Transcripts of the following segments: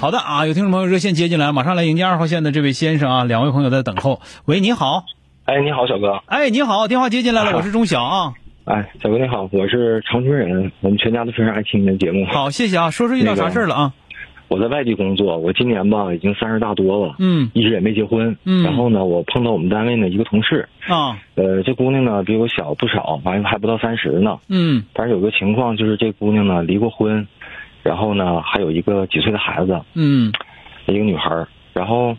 好的啊，有听众朋友热线接进来，马上来迎接二号线的这位先生啊，两位朋友在等候。喂，你好。哎，你好，小哥。哎，你好，电话接进来了，我是钟晓啊。哎，小哥你好，我是长春人，我们全家都非常爱听你的节目。好，谢谢啊。说说遇到啥事儿了啊？我在外地工作，我今年吧已经三十大多了，嗯一直也没结婚。嗯然后呢，我碰到我们单位呢一个同事，啊，呃，这姑娘呢比我小不少，完还不到三十呢。嗯但是有个情况就是这姑娘呢离过婚，然后呢还有一个几岁的孩子，嗯一个女孩儿。然后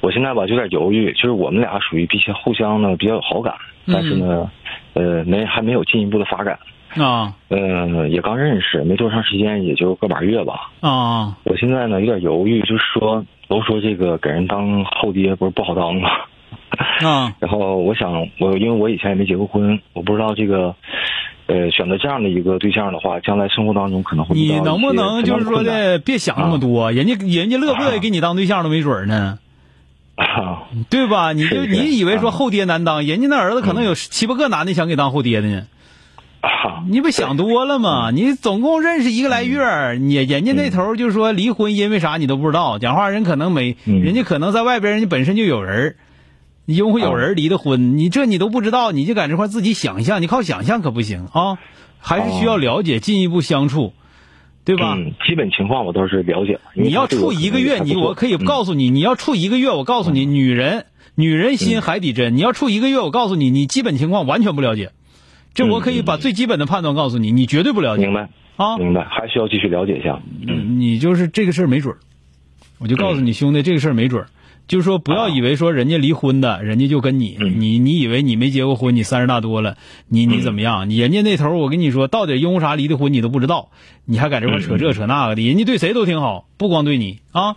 我现在吧就有点犹豫，就是我们俩属于比较互相呢比较有好感，但是呢，呃，没还没有进一步的发展。啊呃，也刚认识，没多长时间，也就个把月吧。啊我现在呢有点犹豫，就是说，都说这个给人当后爹不是不好当吗？啊 然后我想，我因为我以前也没结过婚，我不知道这个，呃，选择这样的一个对象的话，将来生活当中可能会你能不能就是说的，别想那么多，人家人家乐不乐意给你当对象都没准呢，啊？对吧？你就你以为说啊后爹难当，人家那儿子可能有七八个男的想给当后爹的呢。啊你不想多了吗？你总共认识一个来月儿，你人家那头儿就说离婚，因为啥你都不知道。讲话人可能没，嗯人家可能在外边，人家本身就有人儿，因为有人离的婚，你这你都不知道，你就在这块儿自己想象，你靠想象可不行啊，还是需要了解，进一步相处，对吧？嗯，基本情况我倒是了解了。你要处一个月，你我可以嗯告诉你，你要处一个月，我告诉你，女人女人心海底针，你要处一个月，我告诉你，你基本情况完全不了解，这我可以把最基本的判断告诉你，你绝对不了解明白啊。明白，还需要继续了解一下。嗯你就是这个事儿没准儿，我就告诉你兄弟，这个事儿没准儿。就是说，不要以为说人家离婚的，人家就跟你，嗯你你以为你没结过婚，你三十大多了，你你怎么样？你人家那头我跟你说，到底因为啥离的婚你都不知道，你还在这块扯这扯那个的，人家对谁都挺好，不光对你啊。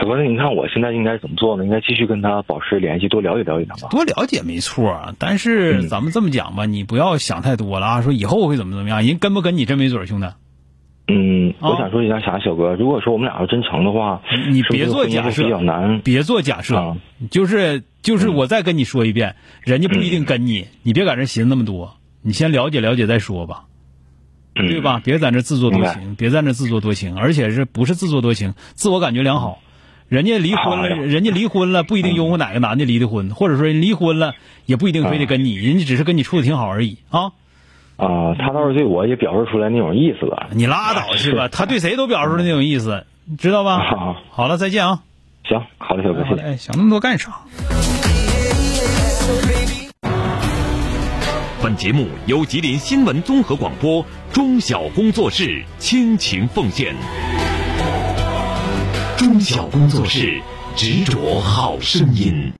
小哥，那你看我现在应该怎么做呢？应该继续跟他保持联系，多了解了解他吧。多了解没错，但是嗯咱们这么讲吧，你不要想太多了啊，说以后会怎么怎么样，人跟不跟你真没准，兄弟。嗯，啊我想说一下啥，小哥，如果说我们俩要真成的话，你别做假设比较难。别做假设，啊。就是就是我再跟你说一遍，人家不一定跟你，你别在这寻思那么多，你先了解了解再说吧，嗯。对吧？别在这自作多情，别在那自作多情，而且是不是自作多情，自我感觉良好。人家离婚了，人家离婚了不一定拥护哪个男的离的婚，或者说人离婚了也不一定非得跟你，人家只是跟你处的挺好而已啊。啊，他倒是对我也表示出来那种意思了。你拉倒去吧，他对谁都表示出来那种意思，你知道吧？好好了，再见啊！行，好的，小哥，谢谢。好嘞，想那么多干啥？本节目由吉林新闻综合广播中小工作室倾情奉献。中小工作室执着好声音。